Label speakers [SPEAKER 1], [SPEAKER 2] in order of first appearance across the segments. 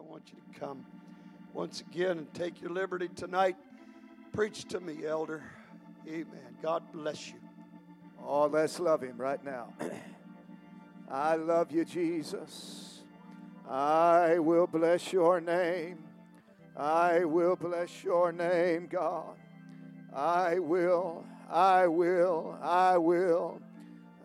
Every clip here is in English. [SPEAKER 1] I want you to come once again and take your liberty tonight. Preach to me, elder. Amen. God bless you. Oh, let's love him right now. I love you, Jesus. I will bless your name. I will bless your name, God. I will, I will, I will,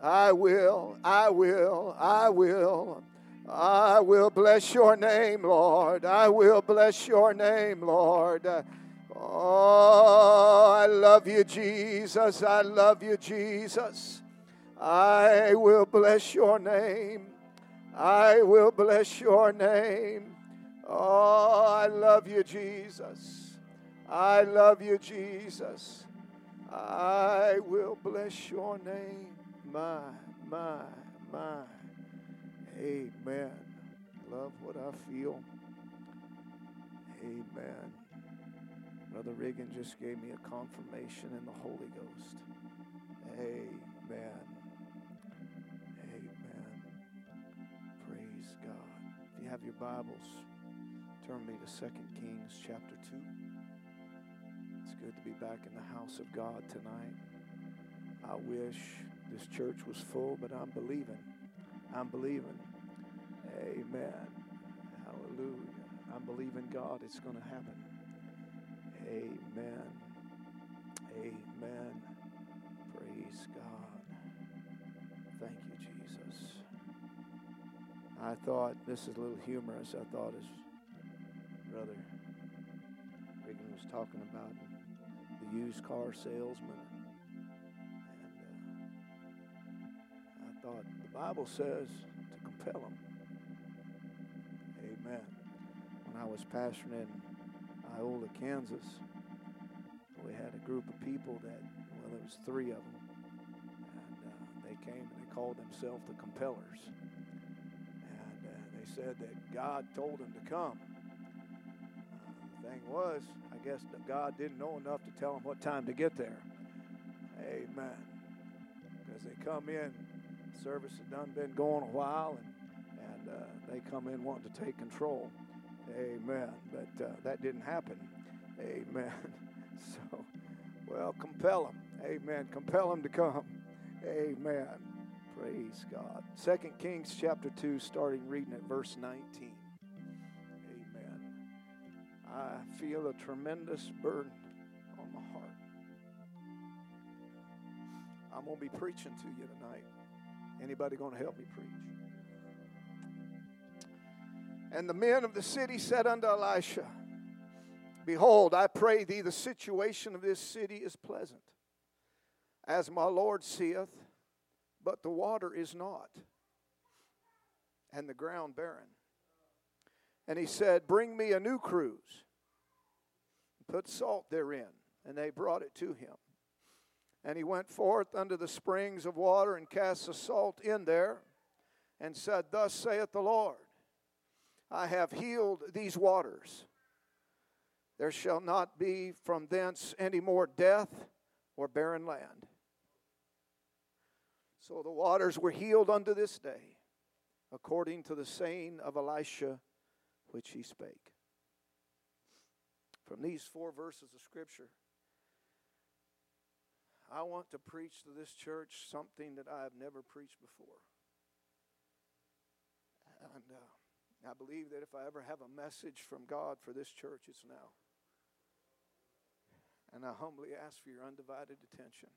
[SPEAKER 1] I will, I will, I will. I will bless your name, Lord. I will bless your name, Lord. Oh, I love you, Jesus. I love you, Jesus. I will bless your name. I will bless your name. Oh, I love you, Jesus. I love you, Jesus. I will bless your name. My, my, my. Amen. Love what I feel. Amen. Brother Reagan just gave me a confirmation in the Holy Ghost. Amen. Amen. Praise God. If you have your Bibles, turn me to 2 Kings chapter 2. It's good to be back in the house of God tonight. I wish this church was full, but I'm believing I'm believing. Amen. Hallelujah. I'm believing God it's going to happen. Amen. Amen. Praise God. Thank you, Jesus. I thought, this is a little humorous, I thought as Brother Regan was talking about the used car salesman. And uh, I thought Bible says to compel them. Amen. When I was pastoring in Iola, Kansas, we had a group of people that, well, there was three of them, and uh, they came and they called themselves the Compellers, and uh, they said that God told them to come. Uh, the thing was, I guess that God didn't know enough to tell them what time to get there. Amen. Because they come in service had done been going a while, and, and uh, they come in wanting to take control. Amen. But uh, that didn't happen. Amen. So, well, compel them. Amen. Compel them to come. Amen. Praise God. Second Kings chapter 2, starting reading at verse 19. Amen. I feel a tremendous burden on my heart. I'm going to be preaching to you tonight. Anybody going to help me preach? And the men of the city said unto Elisha, Behold, I pray thee, the situation of this city is pleasant, as my Lord seeth, but the water is not, and the ground barren. And he said, Bring me a new cruse, put salt therein. And they brought it to him. And he went forth unto the springs of water and cast the salt in there and said, Thus saith the Lord, I have healed these waters. There shall not be from thence any more death or barren land. So the waters were healed unto this day, according to the saying of Elisha which he spake. From these four verses of Scripture, I want to preach to this church something that I have never preached before. And uh, I believe that if I ever have a message from God for this church, it's now. And I humbly ask for your undivided attention.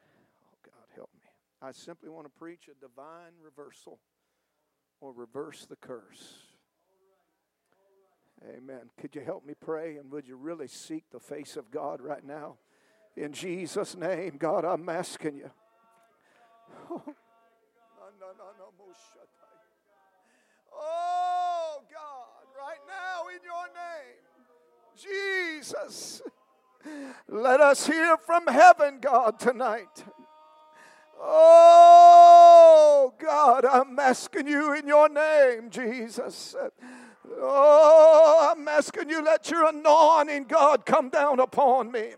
[SPEAKER 1] Oh, God, help me. I simply want to preach a divine reversal or reverse the curse. Amen. Could you help me pray? And would you really seek the face of God right now? In Jesus' name, God, I'm asking you. Oh, God, right now in your name, Jesus, let us hear from heaven, God, tonight. Oh, God, I'm asking you in your name, Jesus. Oh, I'm asking you, let your anointing, God, come down upon me.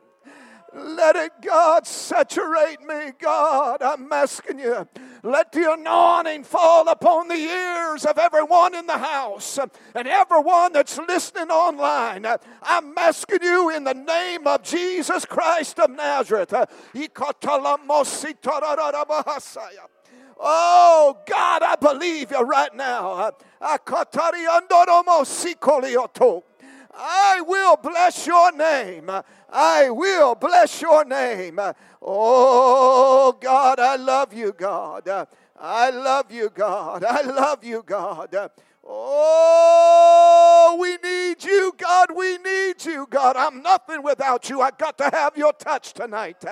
[SPEAKER 1] Let it, God, saturate me, God. I'm asking you. Let the anointing fall upon the ears of everyone in the house and everyone that's listening online. I'm asking you in the name of Jesus Christ of Nazareth. Oh, God, I believe you right now. I will bless your name. I will bless your name. Oh, God, I love you, God. I love you, God. I love you, God. Oh, we need you, God. We need you, God. I'm nothing without you. I got to have your touch tonight.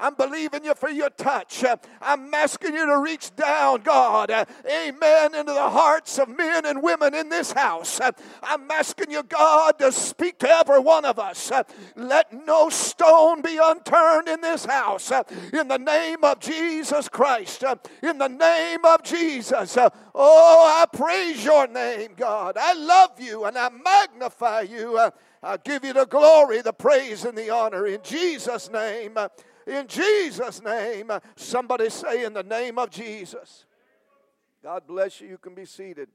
[SPEAKER 1] I'm believing you for your touch. I'm asking you to reach down, God, amen, into the hearts of men and women in this house. I'm asking you, God, to speak to every one of us. Let no stone be unturned in this house. In the name of Jesus Christ. In the name of Jesus. Oh, I praise your name, God. I love you and I magnify you. I give you the glory, the praise, and the honor in Jesus' name. In Jesus' name, somebody say, In the name of Jesus. God bless you. You can be seated.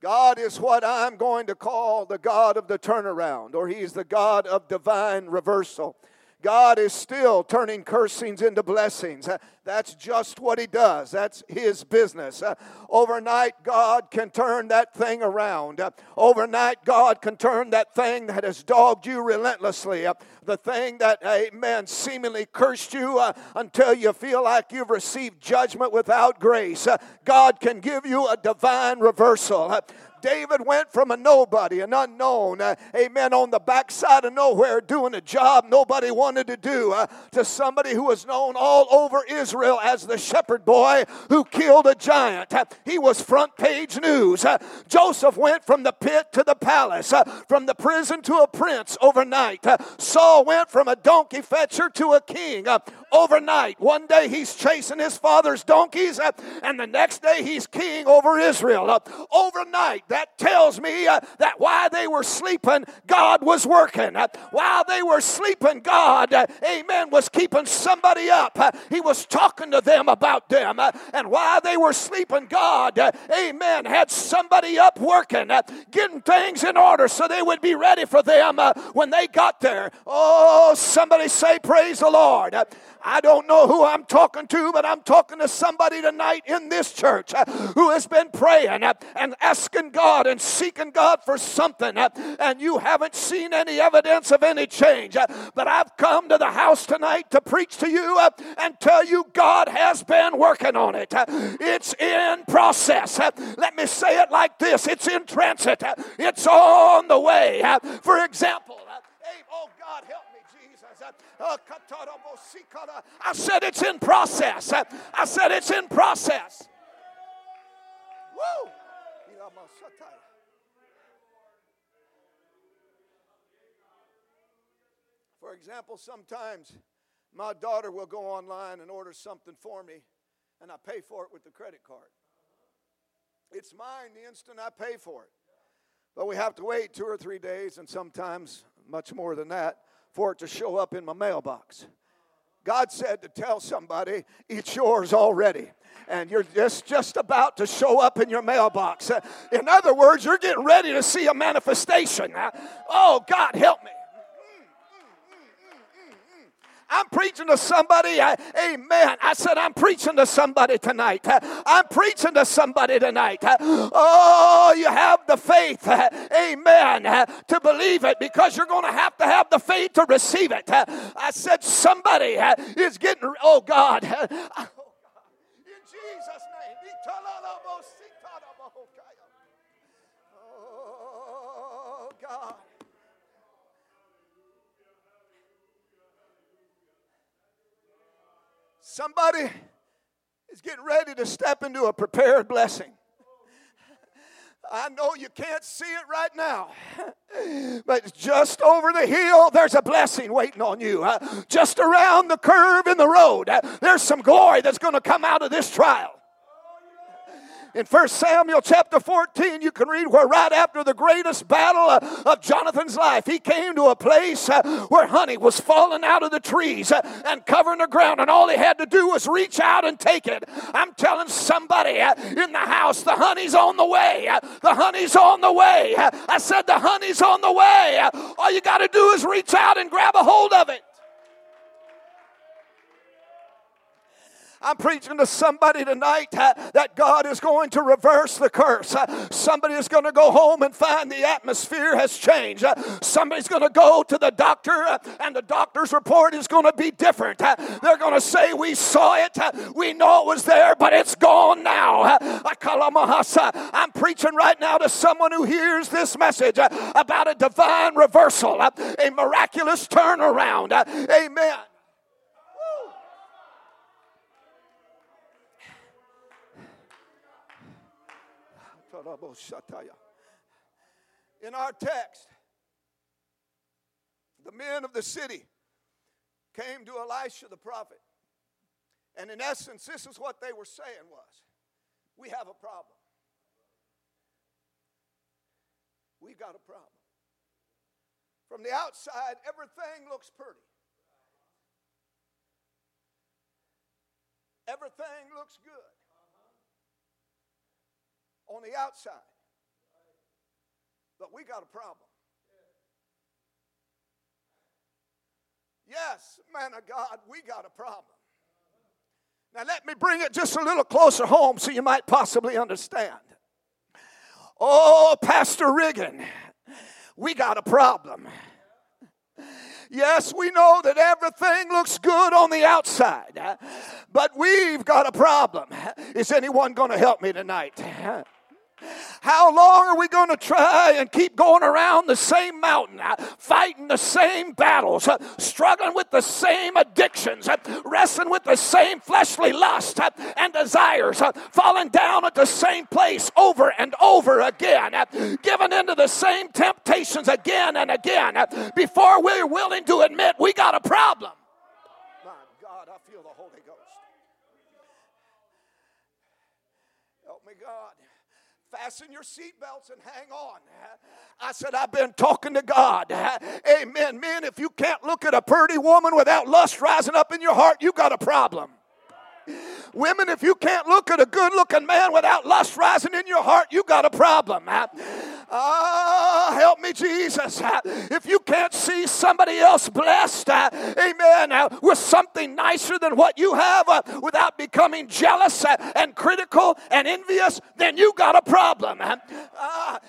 [SPEAKER 1] God is what I'm going to call the God of the turnaround, or He's the God of divine reversal. God is still turning cursings into blessings. Uh, that's just what He does, that's His business. Uh, overnight, God can turn that thing around. Uh, overnight, God can turn that thing that has dogged you relentlessly, the thing that, amen, seemingly cursed you until you feel like you've received judgment without grace. God can give you a divine reversal. David went from a nobody, an unknown, uh, amen, on the backside of nowhere doing a job nobody wanted to do, uh, to somebody who was known all over Israel as the shepherd boy who killed a giant. Uh, he was front page news. Uh, Joseph went from the pit to the palace, uh, from the prison to a prince overnight. Uh, Saul went from a donkey fetcher to a king overnight. One day he's chasing his father's donkeys, uh, and the next day he's king over Israel. Uh, overnight, that tells me uh, that while they were sleeping, God was working. Uh, while they were sleeping, God, uh, amen, was keeping somebody up. Uh, he was talking to them about them. and while they were sleeping, God, amen, had somebody up working, getting things in order so they would be ready for them when they got there. Oh, somebody say, Praise the Lord. I don't know who I'm talking to, but I'm talking to somebody tonight in this church uh, who has been praying uh, and asking God and seeking God for something, uh, and you haven't seen any evidence of any change. But I've come to the house tonight to preach to you and tell you God has been working on it. It's in process. Let me say it like this it's in transit, it's on the way. For example, oh God, help me. Oh, I said it's in process. I said it's in process. Woo! For example, sometimes my daughter will go online and order something for me, and I pay for it with the credit card. It's mine the instant I pay for it. But we have to wait two or three days, and sometimes much more than that, for it to show up in my mailbox. God said to tell somebody, it's yours already. And you're just, just about to show up in your mailbox. In other words, you're getting ready to see a manifestation. Oh, God, help me. I'm preaching to somebody. amen. I said, I'm preaching to somebody tonight. I'm preaching to somebody tonight. Oh, you have the faith. Amen. To believe it because you're going to have to have the faith to receive it. I said, somebody is getting, oh God. In Jesus' name. Oh, God. Somebody is getting ready to step into a prepared blessing. I know you can't see it right now, but just over the hill, there's a blessing waiting on you. Uh, just around the curve in the road, uh, there's some glory that's going to come out of this trial. In 1 Samuel chapter 14, you can read where right after the greatest battle uh, of Jonathan's life, he came to a place uh, where honey was falling out of the trees uh, and covering the ground, and all he had to do was reach out and take it. I'm telling somebody in the house, the honey's on the way. The honey's on the way. I said, the honey's on the way. All you got to do is reach out and grab a hold of it. I'm preaching to somebody tonight that God is going to reverse the curse. Somebody is going to go home and find the atmosphere has changed. Somebody's going to go to the doctor, and the doctor's report is going to be different. They're going to say, We saw it, we know it was there, but it's gone now. I'm preaching right now to someone who hears this message about a divine reversal, a miraculous turnaround. Amen. In our text, the men of the city came to Elisha the prophet. And in essence, this is what they were saying was, we have a problem. We've got a problem. From the outside, everything looks pretty. Everything looks good on the outside. But we got a problem. Yes, man of God, we got a problem. Now, let me bring it just a little closer home so you might possibly understand. Oh, Pastor Riggin, we got a problem. Yes, we know that everything looks good on the outside, but we've got a problem. Is anyone going to help me tonight? How long are we going to try and keep going around the same mountain, uh, fighting the same battles, uh, struggling with the same addictions, uh, wrestling with the same fleshly lust and desires, falling down at the same place over and over again, giving into the same temptations again and again before we're willing to admit we got a problem? Fasten your seatbelts and hang on. I said, I've been talking to God. Amen. Men, if you can't look at a pretty woman without lust rising up in your heart, you got a problem. Women, if you can't look at a good looking man without lust rising in your heart, you got a problem. Ah, oh, help me, Jesus. Ah, if you can't see somebody else blessed, ah, amen, ah, with something nicer than what you have without becoming jealous and critical and envious, then you got a problem.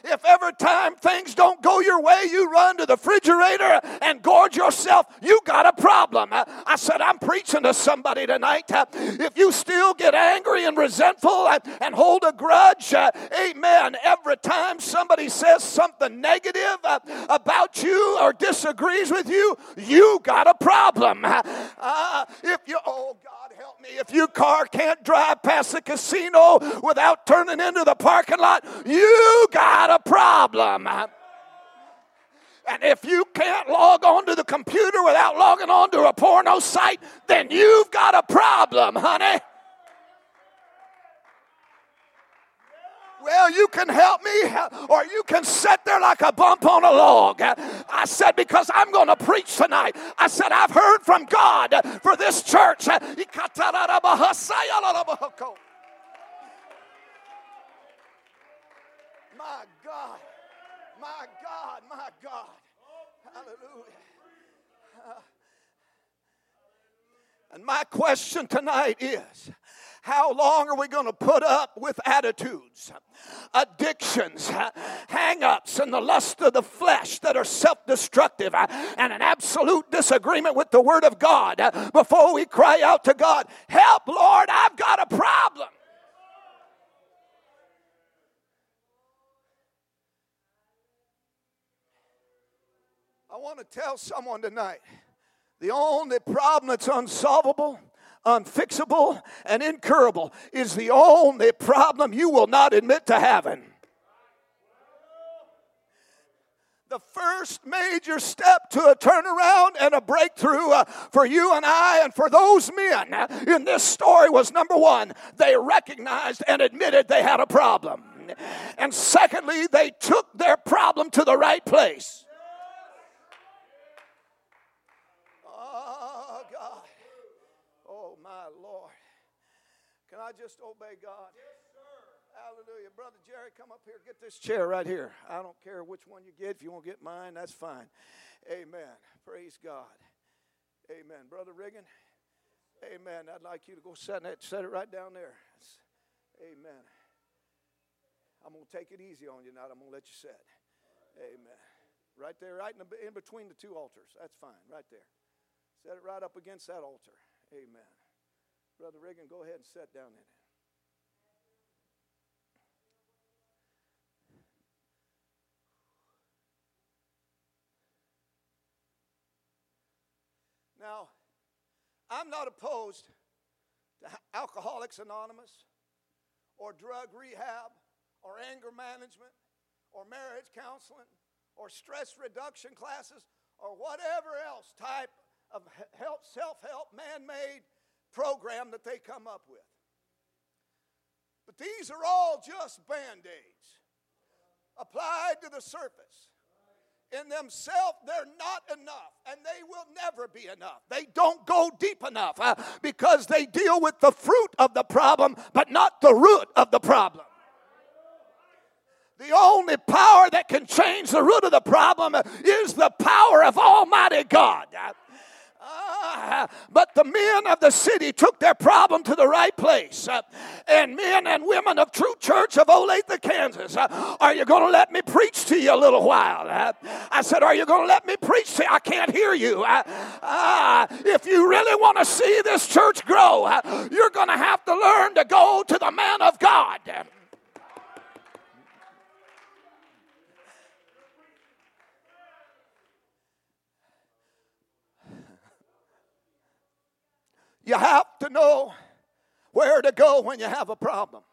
[SPEAKER 1] If every time things don't go your way, you run to the refrigerator and gorge yourself, you got a problem. I said, I'm preaching to somebody tonight. If you still get angry and resentful and hold a grudge, amen, every time somebody somebody says something negative uh, about you or disagrees with you, you got a problem. Uh, uh, if you, oh God help me, if your car can't drive past the casino without turning into the parking lot, you got a problem. Uh, and if you can't log onto the computer without logging onto a porno site, then you've got a problem, honey. Well, you can help me, or you can sit there like a bump on a log. I said, Because I'm going to preach tonight. I said, I've heard from God for this church. My God, my God, my God. Hallelujah. And my question tonight is how long are we going to put up with attitudes, addictions, hang ups, and the lust of the flesh that are self destructive and an absolute disagreement with the Word of God before we cry out to God, Help, Lord, I've got a problem? I want to tell someone tonight the only problem that's unsolvable unfixable and incurable is the only problem you will not admit to having. The first major step to a turnaround and a breakthrough uh, for you and I and for those men in this story was number one, they recognized and admitted they had a problem. And secondly, they took their problem to the right place. Can I just obey God? Yes, sir. Hallelujah. Brother Jerry, come up here. Get this chair right here. I don't care which one you get. If you won't get mine, that's fine. Amen. Praise God. Amen. Brother Riggin, amen. I'd like you to go set it, set it right down there. Amen. I'm going to take it easy on you tonight. I'm going to let you set. Amen. Right there, right in, the, in between the two altars. That's fine, right there. Set it right up against that altar. Amen. Brother Reagan, go ahead and sit down in it. Now, I'm not opposed to Alcoholics Anonymous or drug rehab or anger management or marriage counseling or stress reduction classes or whatever else type of help, self help, man made program that they come up with. But these are all just band aids applied to the surface. In themselves, they're not enough, and they will never be enough. They don't go deep enough uh, because they deal with the fruit of the problem, but not the root of the problem. The only power that can change the root of the problem is the power of Almighty God. Ah, but the men of the city took their problem to the right place. Uh, and men and women of True Church of Olathe, Kansas, uh, are you going to let me preach to you a little while? Uh, I said, Are you going to let me preach to you? I can't hear you. if you really want to see this church grow, you're going to have to learn to go to the man of God. You have to know where to go when you have a problem.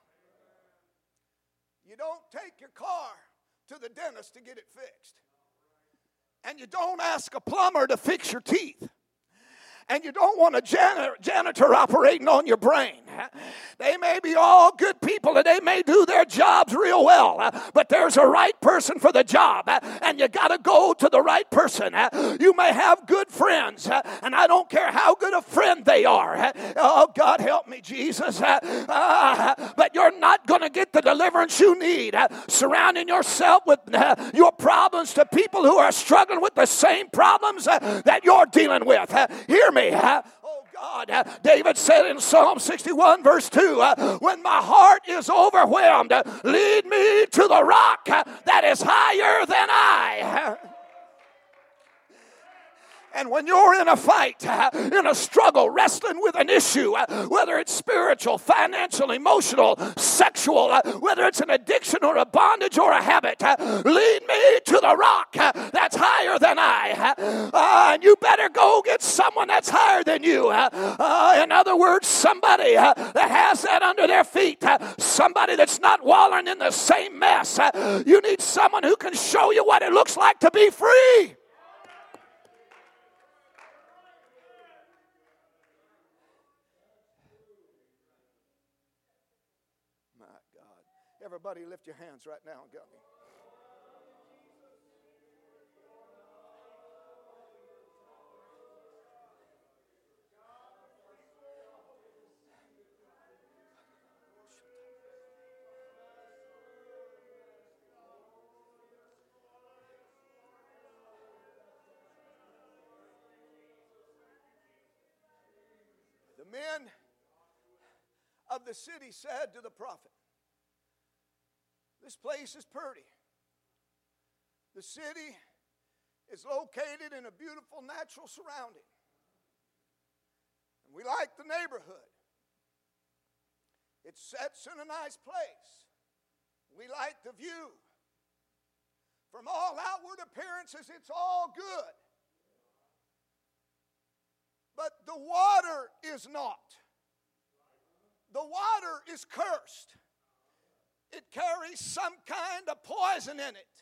[SPEAKER 1] You don't take your car to the dentist to get it fixed. And you don't ask a plumber to fix your teeth and you don't want a janitor, janitor operating on your brain. They may be all good people and they may do their jobs real well, but there's a right person for the job, and you got to go to the right person. You may have good friends, and I don't care how good a friend they are. Oh, God help me, Jesus. But you're not going to get the deliverance you need surrounding yourself with your problems to people who are struggling with the same problems that you're dealing with. Hear me me. Oh God. David said in Psalm 61, verse 2, When my heart is overwhelmed, lead me to the rock that is higher than I. And when you're in a fight, uh, in a struggle, wrestling with an issue, uh, whether it's spiritual, financial, emotional, sexual, uh, whether it's an addiction or a bondage or a habit, lead me to the rock that's higher than I. Uh, and you better go get someone that's higher than you. Uh, in other words, somebody that has that under their feet, somebody that's not wallowing in the same mess. You need someone who can show you what it looks like to be free. Somebody lift your hands right now and go. The men of the city said to the prophet, this place is pretty. The city is located in a beautiful natural surrounding. And we like the neighborhood. It sets in a nice place. We like the view. From all outward appearances, it's all good. But the water is not. The water is cursed it carries some kind of poison in it,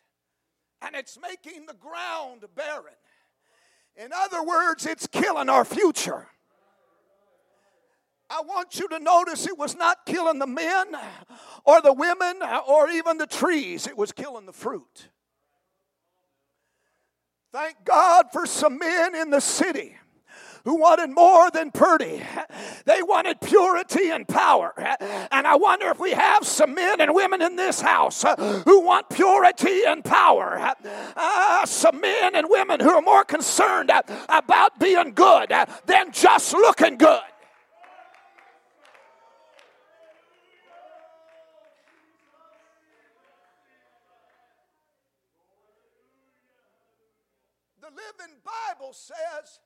[SPEAKER 1] and it's making the ground barren. In other words, it's killing our future. I want you to notice it was not killing the men or the women or even the trees, it was killing the fruit. Thank God for some men in the city who wanted more than Purdy. They wanted purity and power. And I wonder if we have some men and women in this house uh, who want purity and power. Uh, some men and women who are more concerned uh, about being good uh, than just looking good. The Living Bible says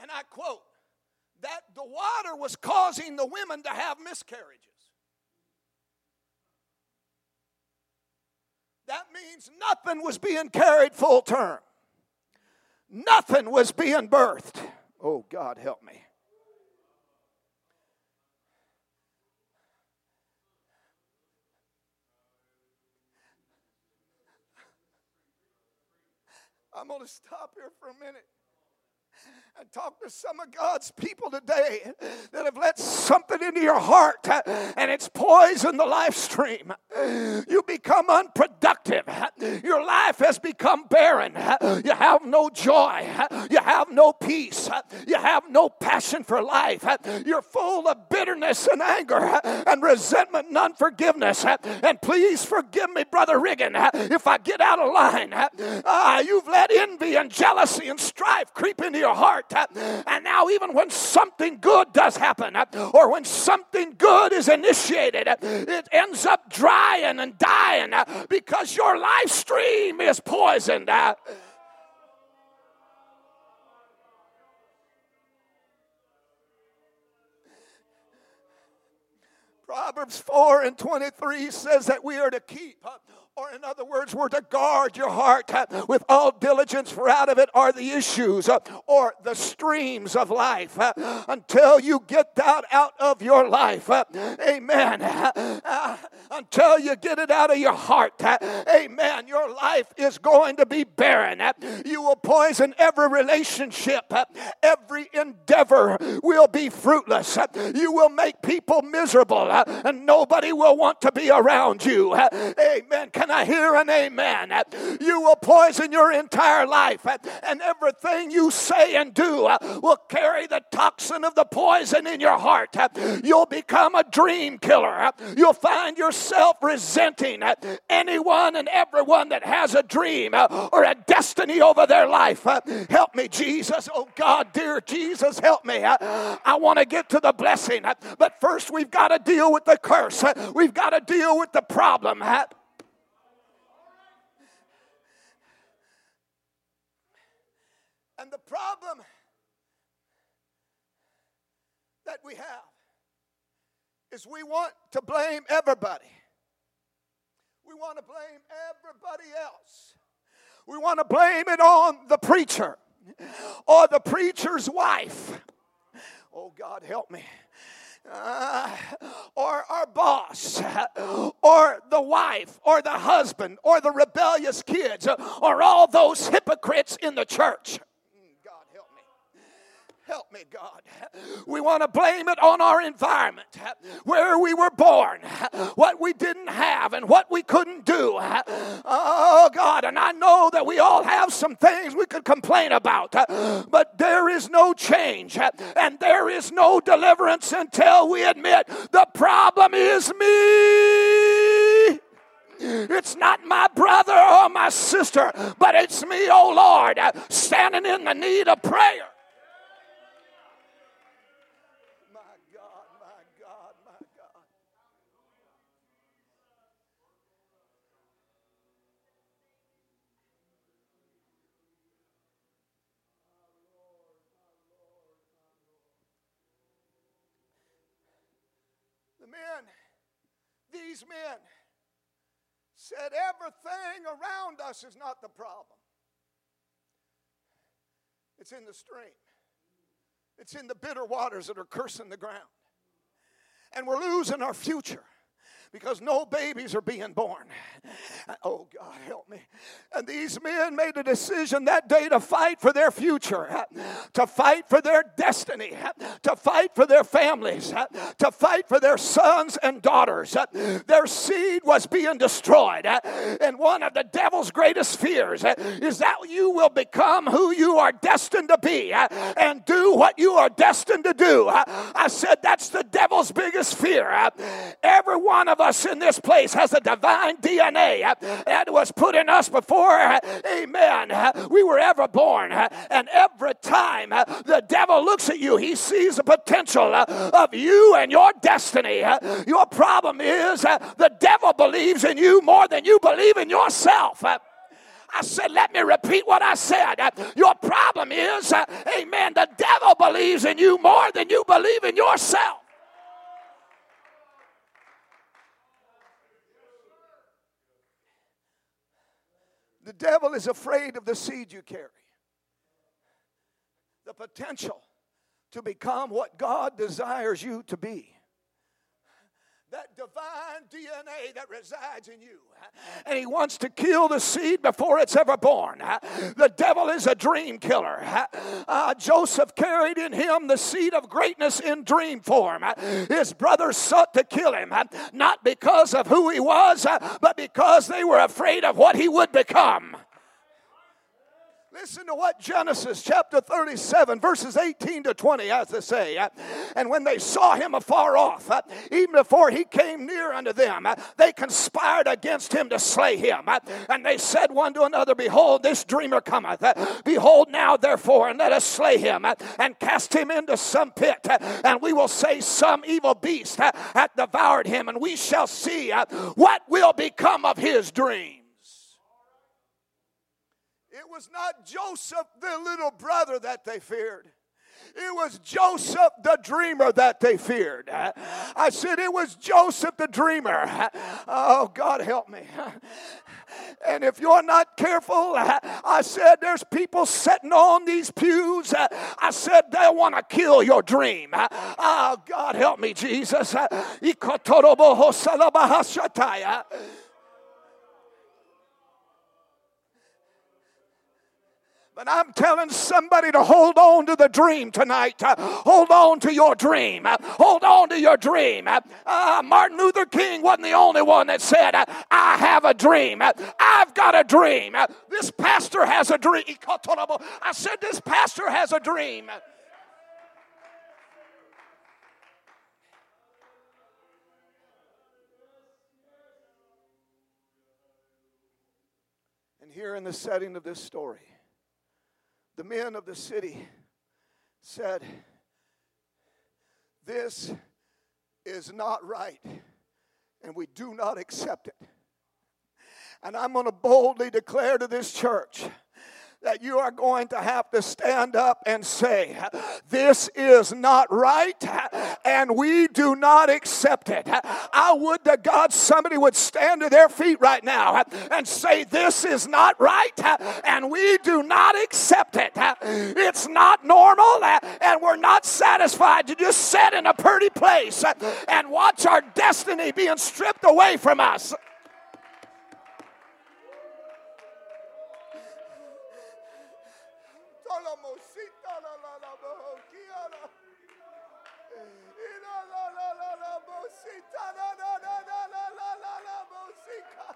[SPEAKER 1] and I quote, that the water was causing the women to have miscarriages. That means nothing was being carried full term. Nothing was being birthed. Oh, God, help me. I'm going to stop here for a minute and talk to some of God's people today that have let something into your heart and it's poisoned the life stream. You become unproductive. Your life has become barren. You have no joy. You have no peace. You have no passion for life. You're full of bitterness and anger and resentment and unforgiveness. And please forgive me, Brother Riggin, if I get out of line. Ah, you've let envy and jealousy and strife creep into your your heart. Uh, and now, even when something good does happen, uh, or when something good is initiated, uh, it ends up drying and dying because your life stream is poisoned. Proverbs 4 and 23 says that we are to keep or, in other words, we're to guard your heart with all diligence, for out of it are the issues uh, or the streams of life. Uh, until you get that out of your life, uh, amen. Until you get it out of your heart, amen, your life is going to be barren. You will poison every relationship, every endeavor will be fruitless. You will make people miserable, and nobody will want to be around you. Amen can I hear an amen? You will poison your entire life, and everything you say and do uh, will carry the toxin of the poison in your heart. You'll become a dream killer. You'll find yourself resenting anyone and everyone that has a dream uh, or a destiny over their life. Help me, Jesus. Oh, God, dear Jesus, help me. I want to get to the blessing, but first we've got to deal with the curse. We've got to deal with the problem. And the problem that we have is we want to blame everybody. We want to blame everybody else. We want to blame it on the preacher or the preacher's wife. Oh, God, help me. Uh, or our boss, or the wife, or the husband, or the rebellious kids, or all those hypocrites in the church. Help me, God. We want to blame it on our environment, where we were born, what we didn't have, and what we couldn't do. Oh, God. And I know that we all have some things we could complain about, but there is no change and there is no deliverance until we admit the problem is me. It's not my brother or my sister, but it's me, oh Lord, standing in the need of prayer. these men said, Everything around us is not the problem, it's in the stream, it's in the bitter waters that are cursing the ground. And we're losing our future because no babies are being born. Oh, God, help me. And these men made a decision that day to fight for their future, to fight for their destiny, to fight for their families, to fight for their sons and daughters. Their seed was being destroyed. And one of the devil's greatest fears is that you will become who you are destined to be and do what you are destined to do. I said that's the devil's biggest fear. Every one of us in this place has a divine DNA that was put in us before, amen, we were ever born. And every time the devil looks at you, he sees the potential of you and your destiny. Your problem is the devil believes in you more than you believe in yourself. I said, let me repeat what I said. Your problem is, amen, the devil believes in you more than you believe in yourself. The devil is afraid of the seed you carry, the potential to become what God desires you to be that divine DNA that resides in you. And he wants to kill the seed before it's ever born. The devil is a dream killer. Uh, Joseph carried in him the seed of greatness in dream form. His brothers sought to kill him, not because of who he was, but because they were afraid of what he would become. Listen to what Genesis chapter 37, verses 18 to 20 has to say. And when they saw him afar off, even before he came near unto them, they conspired against him to slay him. And they said one to another, Behold, this dreamer cometh. Behold, now therefore, and let us slay him and cast him into some pit. And we will say, Some evil beast hath devoured him, and we shall see what will become of his dream was not Joseph, the little brother, that they feared. It was Joseph the dreamer that they feared. I said, It was Joseph the dreamer. Oh, God help me. And if you're not careful, I said, There's people sitting on these pews. I said, They want to kill your dream. Oh, God help me, Jesus. But I'm telling somebody to hold on to the dream tonight. Uh, hold on to your dream. Uh, hold on to your dream. Uh, uh, Martin Luther King wasn't the only one that said, I have a dream. I've got a dream. This pastor has a dream. I said, This pastor has a dream. And here in the setting of this story, the men of the city said, This is not right, and we do not accept it. And I'm going to boldly declare to this church that you are going to have to stand up and say, This is not right, and we do not accept it. I would to God somebody would stand to their feet right now and say, This is not right, and we do not accept it. It's not normal, and we're not satisfied to just sit in a pretty place and watch our destiny being stripped away from us. la mosita la la la bohokia la. la la la la mosita la la la la la la la la mosika.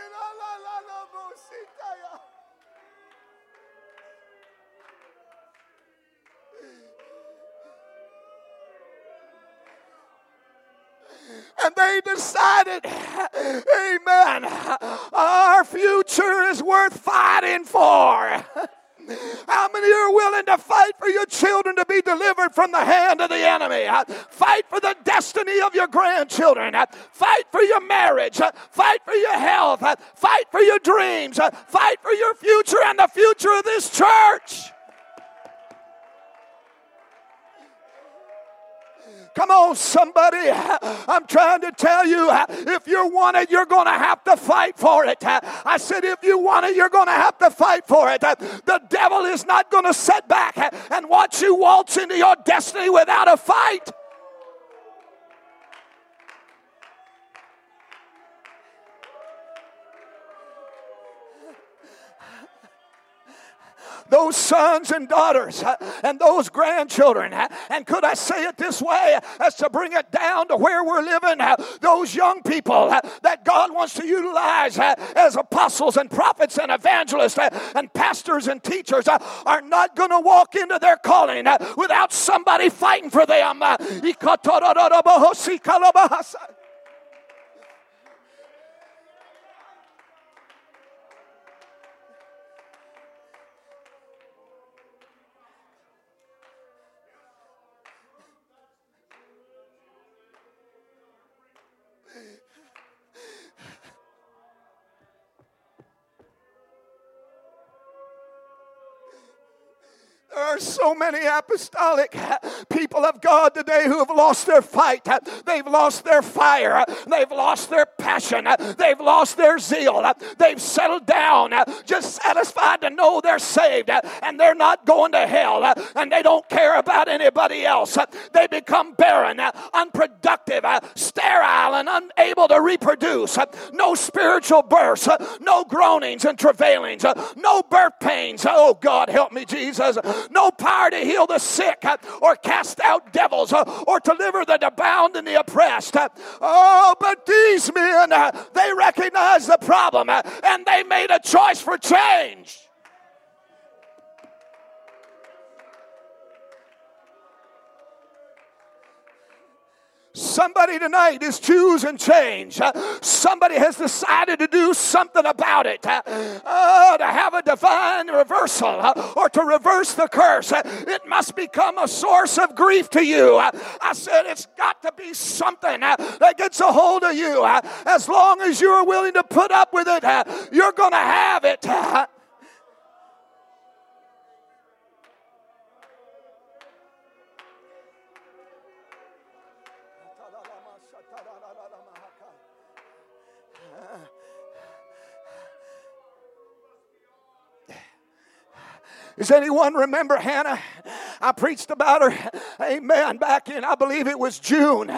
[SPEAKER 1] Ina la la la mosita ya. and they decided, Amen, our future is worth fighting for. How many are willing to fight for your children to be delivered from the hand of the enemy? Fight for the destiny of your grandchildren. Fight for your marriage. Fight for your health. Fight for your dreams. Fight for your future and the future of this church. Come on, somebody. I'm trying to tell you if you want it, you're going to have to fight for it. I said, if you want it, you're going to have to fight for it. The devil is not going to sit back and watch you waltz into your destiny without a fight. those sons and daughters uh, and those grandchildren. Uh, and could I say it this way as to bring it down to where we're living? Uh, those young people that God wants to utilize as apostles and prophets and evangelists and pastors and teachers are not going to walk into their calling without somebody fighting for them. so many apostolic people of God today who have lost their fight. They've lost their fire. They've lost their passion. They've lost their zeal. They've settled down, just satisfied to know they're saved and they're not going to hell and they don't care about anybody else. They become barren, unproductive, sterile, and unable to reproduce. No spiritual births, no groanings and travailings, no birth pains. Oh God, help me, Jesus. No power to heal the sick uh, or cast out devils uh, or deliver the bound and the oppressed. Uh, oh, but these men, they recognized the problem and they made a choice for change. Somebody tonight is choosing change. Somebody has decided to do something about it. Oh, to have a divine reversal or to reverse the curse, it must become a source of grief to you. I said it's got to be something that gets a hold of you. As long as you're willing to put up with it, you're going to have it. Does anyone remember Hannah? I preached about her, amen, back in, I believe it was June.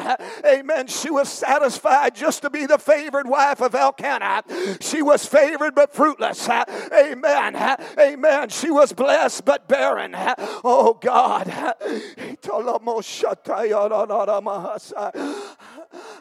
[SPEAKER 1] Amen. She was satisfied just to be the favored wife of Elkanah. She was favored but fruitless. Amen. Amen. She was blessed but barren. Oh God.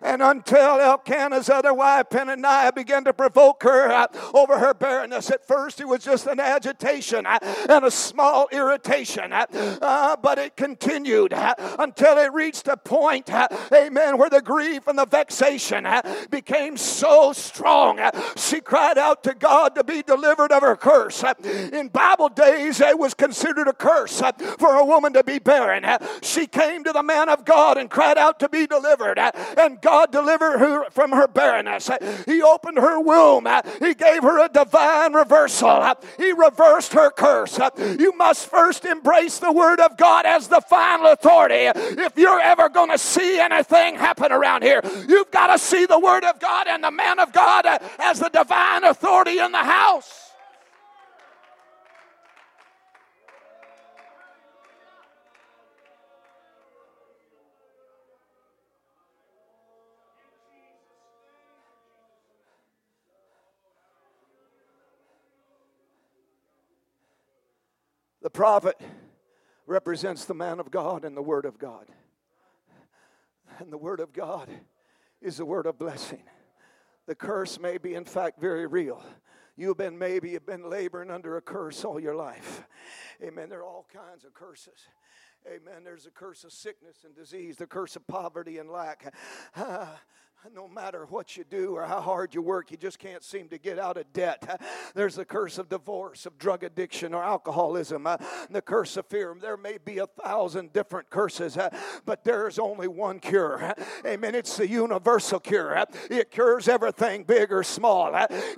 [SPEAKER 1] And until Elkanah's other wife, Penaniah, began to provoke her uh, over her barrenness, at first it was just an agitation uh, and a small irritation. Uh, uh but it continued uh, until it reached a point, uh, amen, where the grief and the vexation became so strong. she cried out to God to be delivered of her curse. in Bible days, it was considered a curse for a woman to be barren. she came to the man of God and cried out to be delivered. and God delivered her from her barrenness. He opened her womb. He gave her a divine reversal. He reversed her curse. You must first embrace the Word of God as the final authority. If you're ever going to see anything happen around here, you've got to see the Word of God and the man of God as the divine authority in the house. The prophet represents the man of God and the Word of God. And the Word of God is a word of blessing. The curse may be, in fact, very real. You've been maybe you've been laboring under a curse all your life. Amen. There are all kinds of curses. Amen. There's a curse of sickness and disease, the curse of poverty and lack. no matter what you do or how hard you work, you just can't seem to get out of debt. There's the curse of divorce, of drug addiction or alcoholism, uh, the curse of fear. There may be a thousand different curses, uh, but there's only one cure. Amen. It's the universal cure. It cures everything, big or small.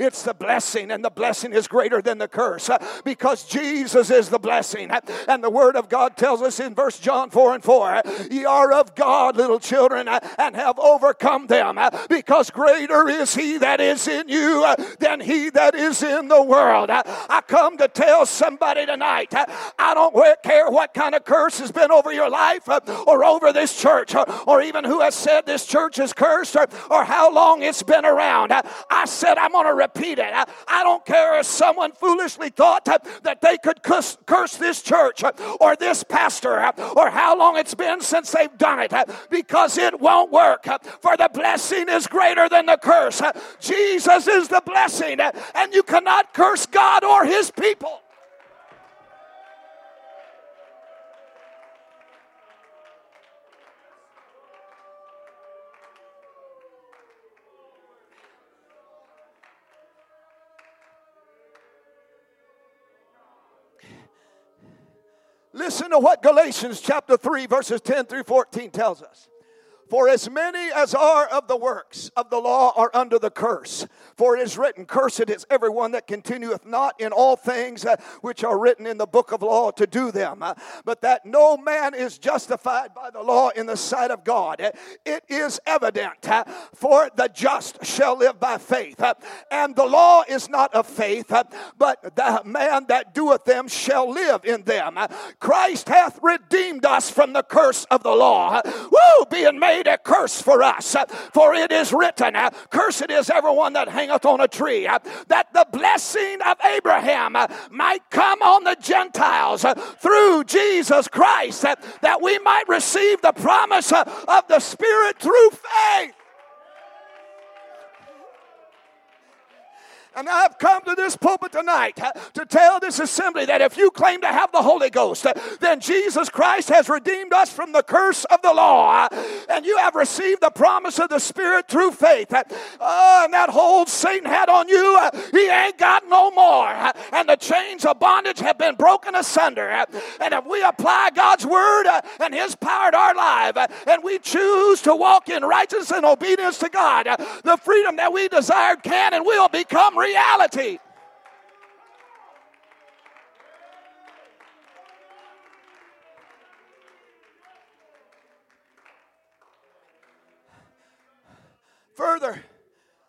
[SPEAKER 1] It's the blessing, and the blessing is greater than the curse uh, because Jesus is the blessing. And the Word of God tells us in verse John 4 and 4 Ye are of God, little children, and have overcome them because greater is he that is in you uh, than he that is in the world. Uh, I come to tell somebody tonight uh, I don't care what kind of curse has been over your life or over this church or even who has said this church is cursed or how long it's been around. I said I'm going to repeat it. I don't care if someone foolishly thought that they could curse, curse this church or this pastor or how long it's been since they've done it because it won't work for the blessing blessing is greater than the curse. Jesus is the blessing, and you cannot curse God or his people. Listen to what Galatians chapter 3, verses 10 through 14 tells us. For as many as are of the works of the law are under the curse. For it is written, Cursed is everyone that continueth not in all things uh, which are written in the book of law to do them. Uh, but that no man is justified by the law in the sight of God. Uh, it is evident, for the just shall live by faith. And the law is not of faith, but the man that doeth them shall live in them. Christ hath redeemed us from the curse of the law. Woo! Being made made a curse for us. Uh, for it is written, uh, Cursed is everyone that hangeth on a tree, uh, that the blessing of Abraham might come on the Gentiles through Jesus Christ, that we might receive the promise of the Spirit through faith. And I've come to this pulpit tonight uh, to tell this assembly that if you claim to have the Holy Ghost, uh, then Jesus Christ has redeemed us from the curse of the law. Uh, and you have received the promise of the Spirit through faith. Oh, and that hold Satan had on you, he ain't got no more. And the chains of bondage have been broken asunder. And if we apply God's word and his power to our life, and we choose to walk in righteousness and obedience to God, the freedom that we desired can and will become real reality. Further,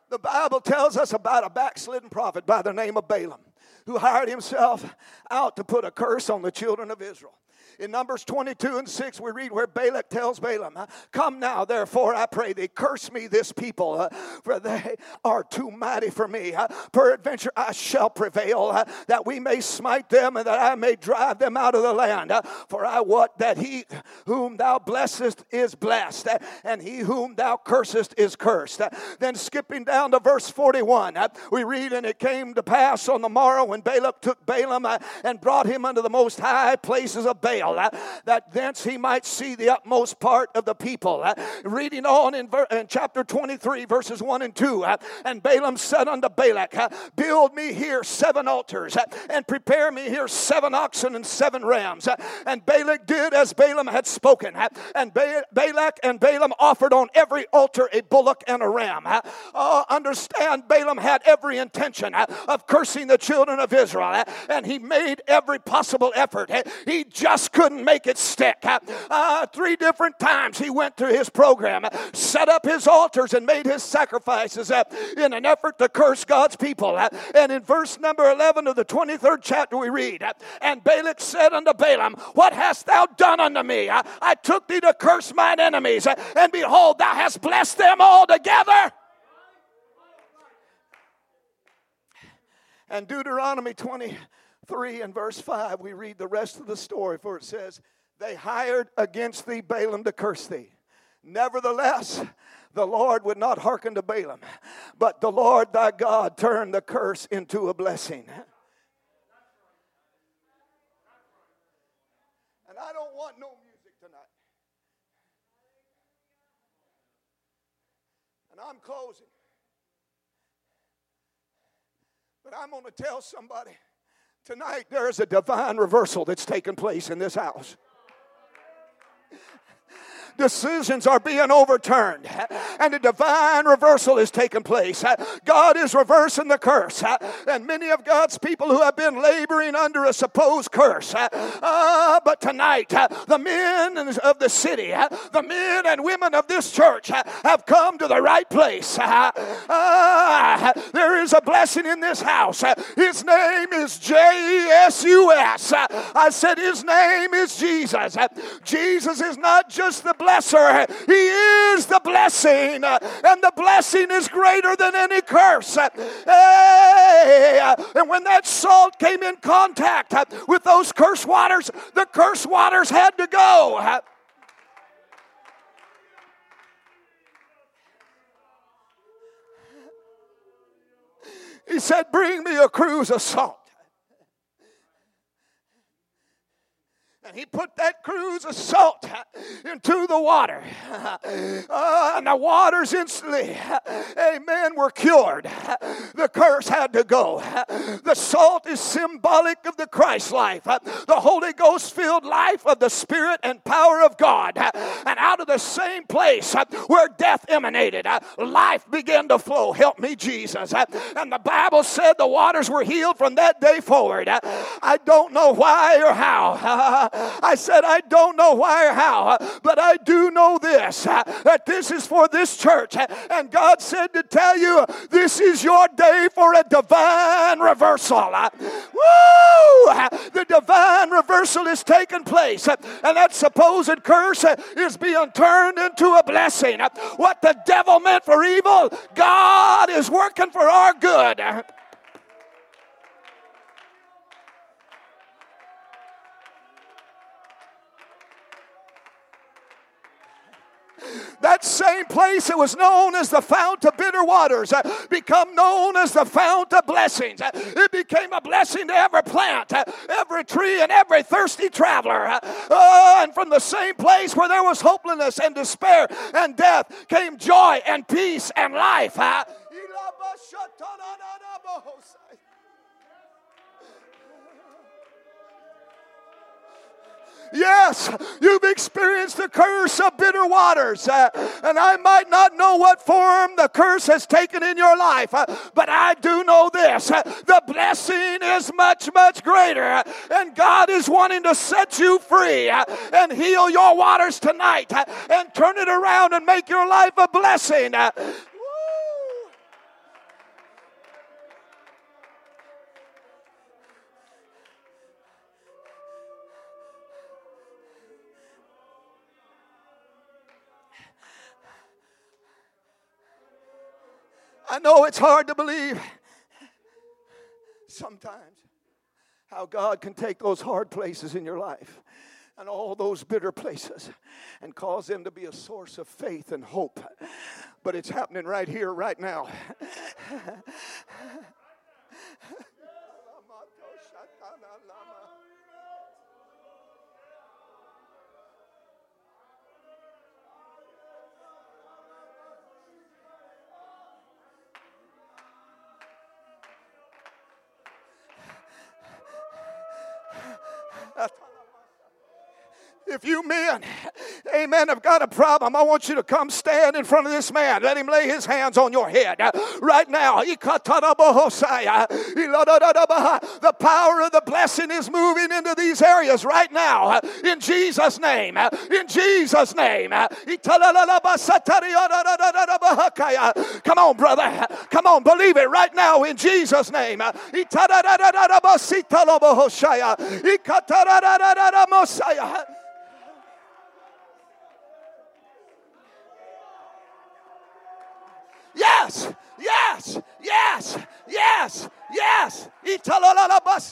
[SPEAKER 1] the Bible tells us about a backslidden prophet by the name of Balaam who hired himself out to put a curse on the children of Israel. In Numbers 22 and 6, we read where Balak tells Balaam, Come now, therefore, I pray thee, curse me this people, for they are too mighty for me. Peradventure, I shall prevail, that we may smite them and that I may drive them out of the land. For I wot that he whom thou blessest is blessed, and he whom thou cursest is cursed. Then skipping down to verse 41, we read, And it came to pass on the morrow when Balak took Balaam and brought him unto the most high places of Baal uh, that thence he might see the utmost part of the people. Uh, reading on in, ver- in chapter 23, verses 1 and 2. Uh, and Balaam said unto Balak, Build me here seven altars, and prepare me here seven oxen and seven rams. And Balak did as Balaam had spoken. And ba- Balak and Balaam offered on every altar a bullock and a ram. Ah, understand, Balaam had every intention of cursing the children of Israel, and he made every possible effort. He just couldn't make it stick. Uh, uh, three different times he went through his program, uh, set up his altars, and made his sacrifices uh, in an effort to curse God's people. And in verse number 11 of the 23rd chapter, we read, And Balak said unto Balaam, What hast thou done unto me? I, I took thee to curse mine enemies, and behold, thou hast blessed them all together. And Deuteronomy 20 3 and verse 5, we read the rest of the story, for it says, They hired against thee Balaam to curse thee. Nevertheless, the Lord would not hearken to Balaam, but the Lord thy God turned the curse into a blessing. And I don't want no music tonight. And I'm closing. But I'm going to tell somebody Tonight, there is a divine reversal that's taken place in this house. Decisions are being overturned, and a divine reversal is taking place. God is reversing the curse, and many of God's people who have been laboring under a supposed curse. Uh, but tonight, the men of the city, the men and women of this church have come to the right place. Uh, there is a blessing in this house. His name is I said, His name is Jesus. Jesus is not just the blessing blesser. He is the blessing, and the blessing is greater than any curse. Hey. And when that salt came in contact with those curse waters, the curse waters had to go. He said, Bring me a cruse of salt. And he put that cruse of salt into the water. Uh, and the waters instantly, amen, were cured. The curse had to go. The salt is symbolic of the Christ life, the Holy Ghost filled life of the Spirit and power of God. And out of the same place where death emanated, life began to flow. Help me, Jesus. And the Bible said the waters were healed from that day forward. I don't know why or how. I said, I don't know why or how, but I do know this that this is for this church. And God said to tell you, this is your day for a divine reversal. Woo! The divine reversal is taking place, and that supposed curse is being turned into a blessing. What the devil meant for evil, God is working for our good. That same place that was known as the fount of bitter waters uh, become known as the fount of blessings. Uh, it became a blessing to every plant, uh, every tree, and every thirsty traveler. Uh, uh, and from the same place where there was hopelessness and despair and death came joy and peace and life. Uh, Yes, you've experienced the curse of bitter waters, uh, and I might not know what form the curse has taken in your life, uh, but I do know this uh, the blessing is much, much greater, uh, and God is wanting to set you free uh, and heal your waters tonight uh, and turn it around and make your life a blessing. I know it's hard to believe sometimes how God can take those hard places in your life and all those bitter places and cause them to be a source of faith and hope. But it's happening right here, right now. if you men, amen, have got a problem, I want you to come stand in front of this man. Let him lay his hands on your head right now. The power of the blessing is moving into these areas right now. In Jesus' name. In Jesus' name. Come on, brother. Come on, believe it right now in Jesus' name. yes, yes, yes, yes, yes.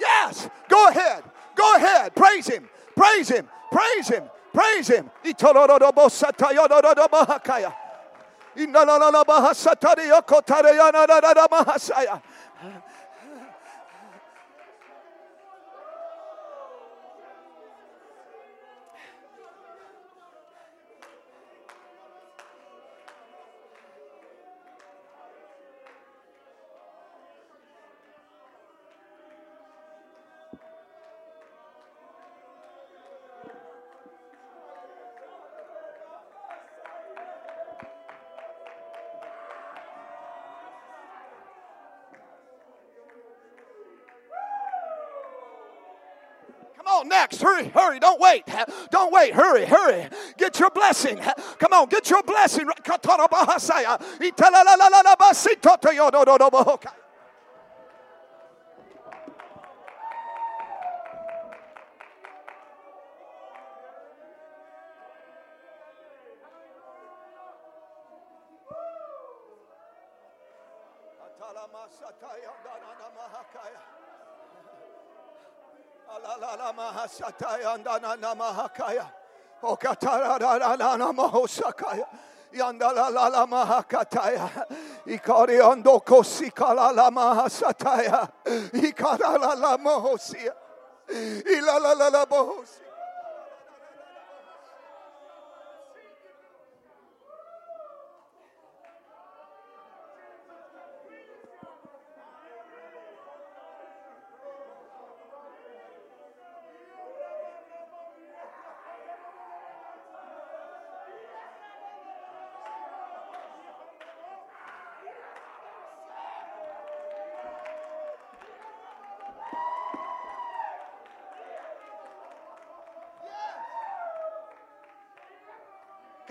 [SPEAKER 1] Yes, go ahead, go ahead, praise him, praise him, praise him, praise him. next. Hurry, hurry. Don't wait. Don't wait. Hurry, hurry. Get your blessing. Come on, get your blessing. Yandalalala mahakataya. Ikariondo kosikala mahasataya. Ikarala mahosia. Ilalala mahosia.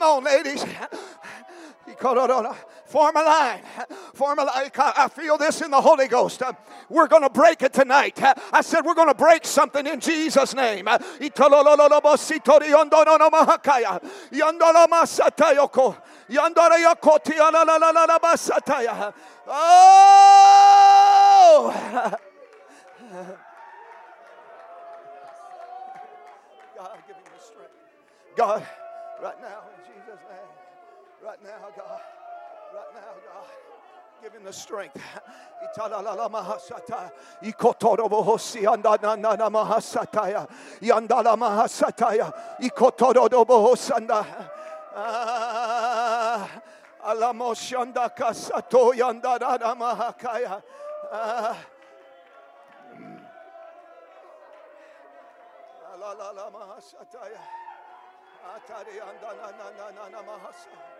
[SPEAKER 1] Come on, ladies. Form a line. Form a line. I feel this in the Holy Ghost. We're going to break it tonight. I said we're going to break something in Jesus' name. Oh! God, give me the strength. God, right now. Right now, God. Right now, God. Give him the strength. Ah, alamoshanda kasato yandarada mahakaya. Ah. la la la mahasataya. Atari andana na na na mahasa.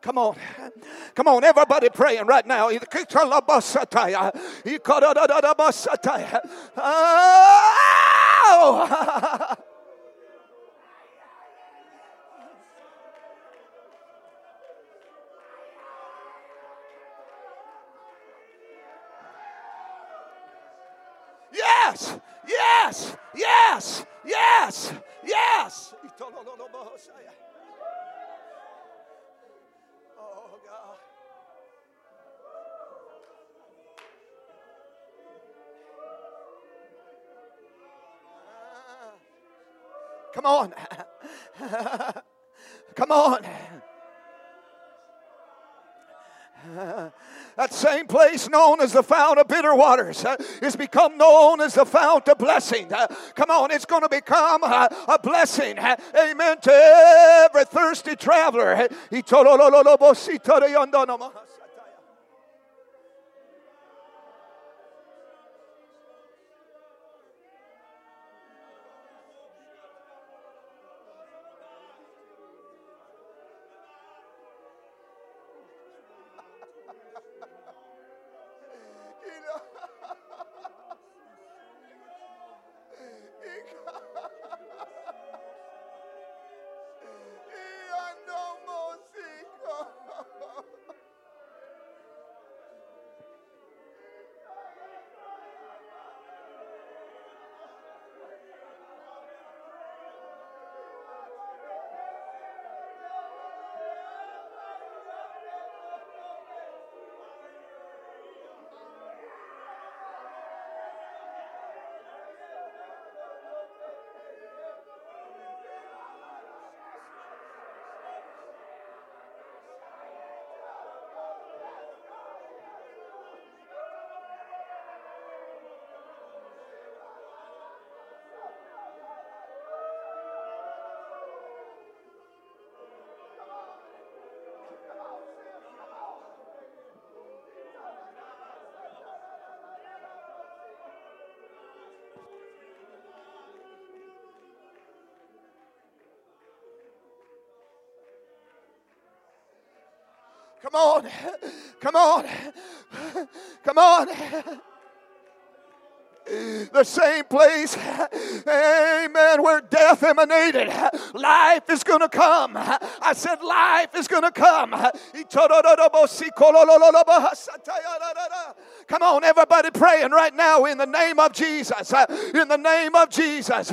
[SPEAKER 1] Come on. Come on, everybody praying right now. Oh! Come on. Come on. that same place known as the fount of bitter waters uh, is become known as the fount of blessing. Uh, come on, it's going to become uh, a blessing. Uh, amen to every thirsty traveler. Come on. Come on. Come on. The same place, amen, where death emanated. Life is going to come. I said, life is going to come. Come on, everybody praying right now in the name of Jesus. In the name of Jesus.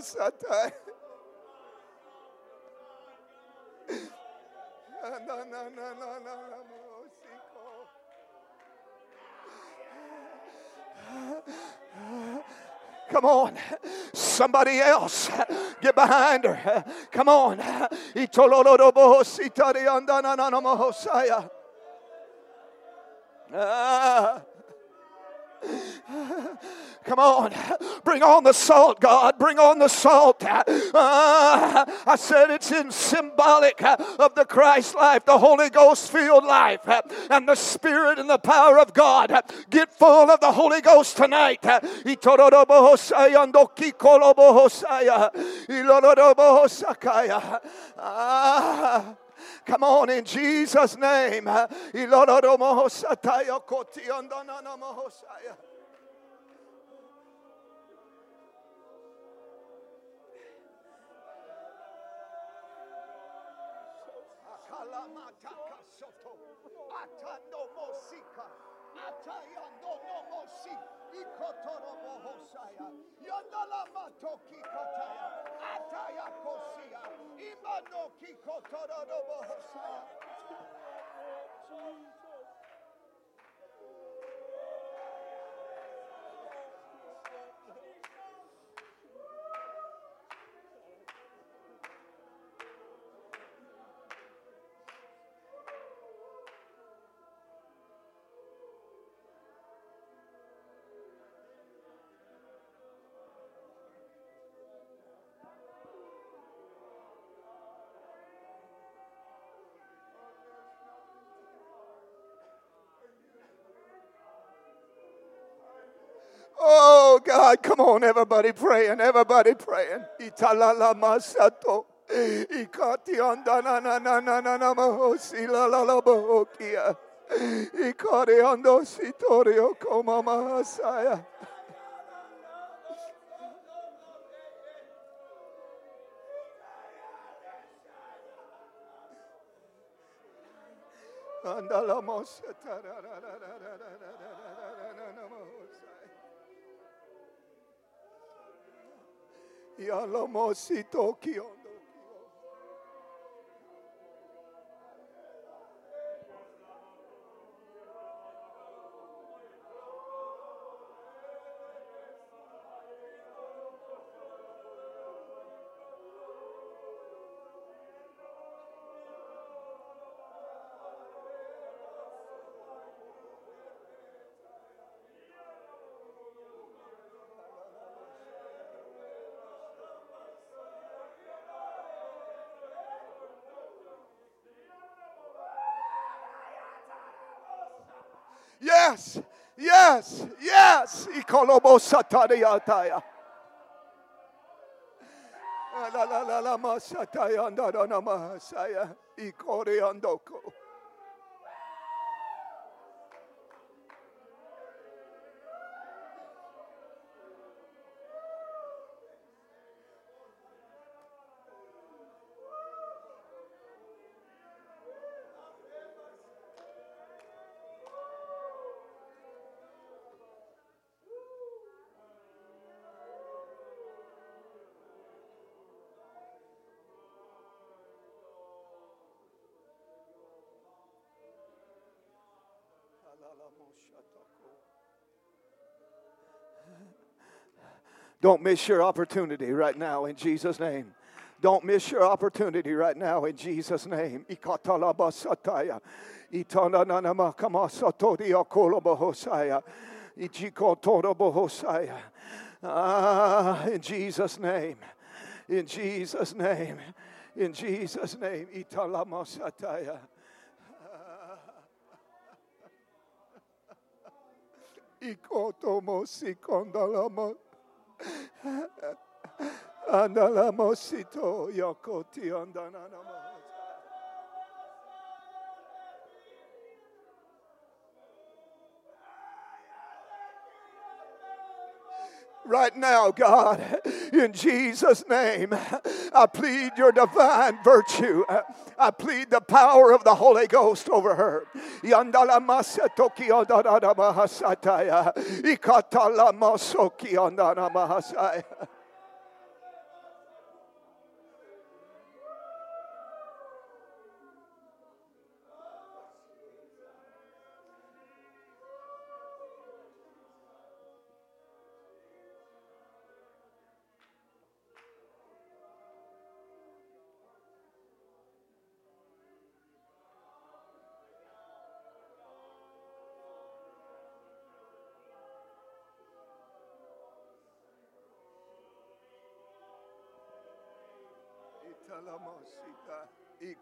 [SPEAKER 1] Shatai. Come on, somebody else, get behind her. Come on. Ah. Come on. Bring on the salt, God. Bring on the salt. Uh, I said it's in symbolic of the Christ life, the Holy Ghost filled life, and the Spirit and the power of God. Get full of the Holy Ghost tonight. Ah. Come on, in Jesus' name. Ikando Mosika. Atayando no Mosi. Ikotoro Mohosaya. Yandala Matoki Kotaya. Ataya Kosia. Imano Kikotoro Mohosaya. God. Come on, everybody praying, everybody praying. Italala masato. Ikati andana na Yalomositokio. Yes, yes. La la la la masataya andara namasaya ikore andoko. Don't miss your opportunity right now in Jesus' name. Don't miss your opportunity right now in Jesus' name. Ah, in Jesus' name. In Jesus' name. In Jesus' name. Italamosataya. Ah. Ikotomosikondalamosataya. Andala mosito yokoti andananamo. right now, God. In Jesus' name, I plead your divine virtue. I plead the power of the Holy Ghost over her.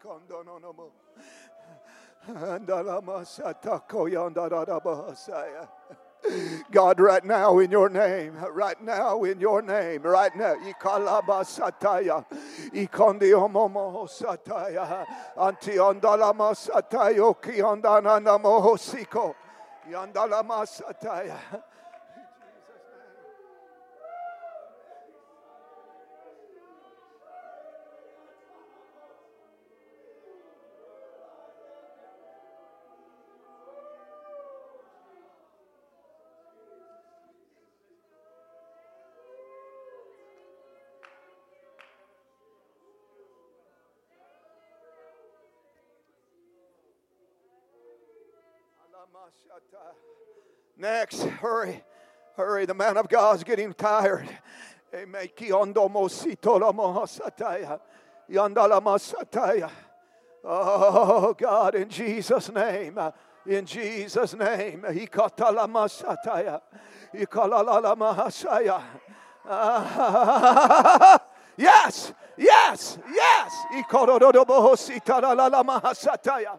[SPEAKER 1] God, right now in your name, right now in your name, right now. Ikalaba sataya, ikondiomomo sataya, antiondalama satayo, kiondana namohosiko, yandalama sataya. Next, hurry, hurry. The man of God's getting tired. Amen. Oh God, in Jesus' name. In Jesus' name. Ikatalamasataya. Ikalalamahasaya. Yes, yes, yes. Ikorodobohositalalamahasataya.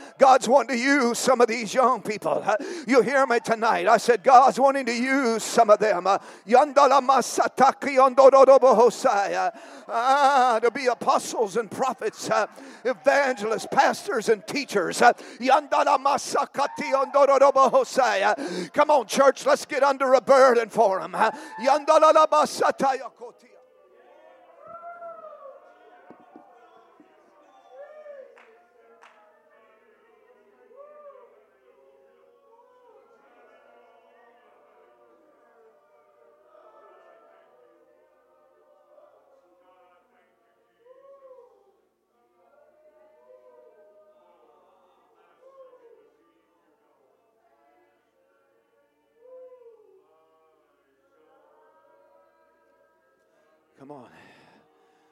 [SPEAKER 1] God's wanting to use some of these young people. You hear me tonight? I said, God's wanting to use some of them. Uh, ah, to be apostles and prophets, uh, evangelists, pastors, and teachers. Uh, come on, church, let's get under a burden for them.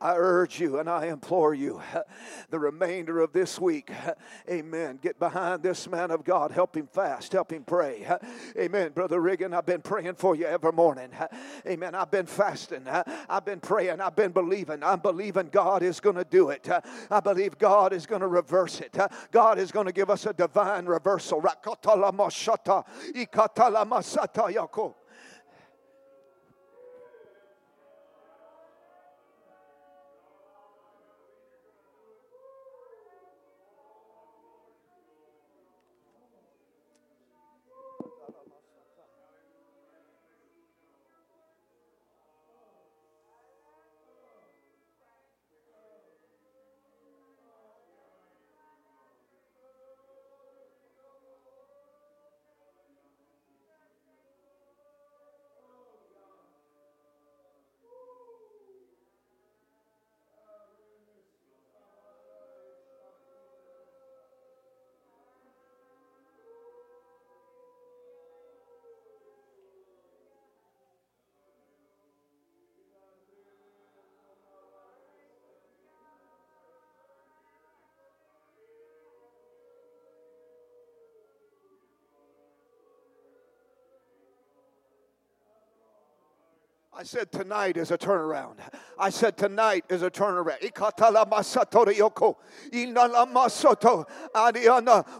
[SPEAKER 1] I urge you and I implore you the remainder of this week, amen. Get behind this man of God. Help him fast. Help him pray. Amen. Brother Regan, I've been praying for you every morning. Amen. I've been fasting. I've been praying. I've been believing. I'm believing God is going to do it. I believe God is going to reverse it. God is going to give us a divine reversal. I said, tonight is a turnaround. I said, tonight is a turnaround.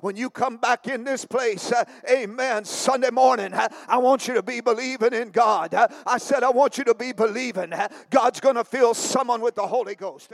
[SPEAKER 1] When you come back in this place, eh, amen, Sunday morning, eh, I want you to be believing in God. Eh, I said, I want you to be believing. God's going to fill someone with the Holy Ghost.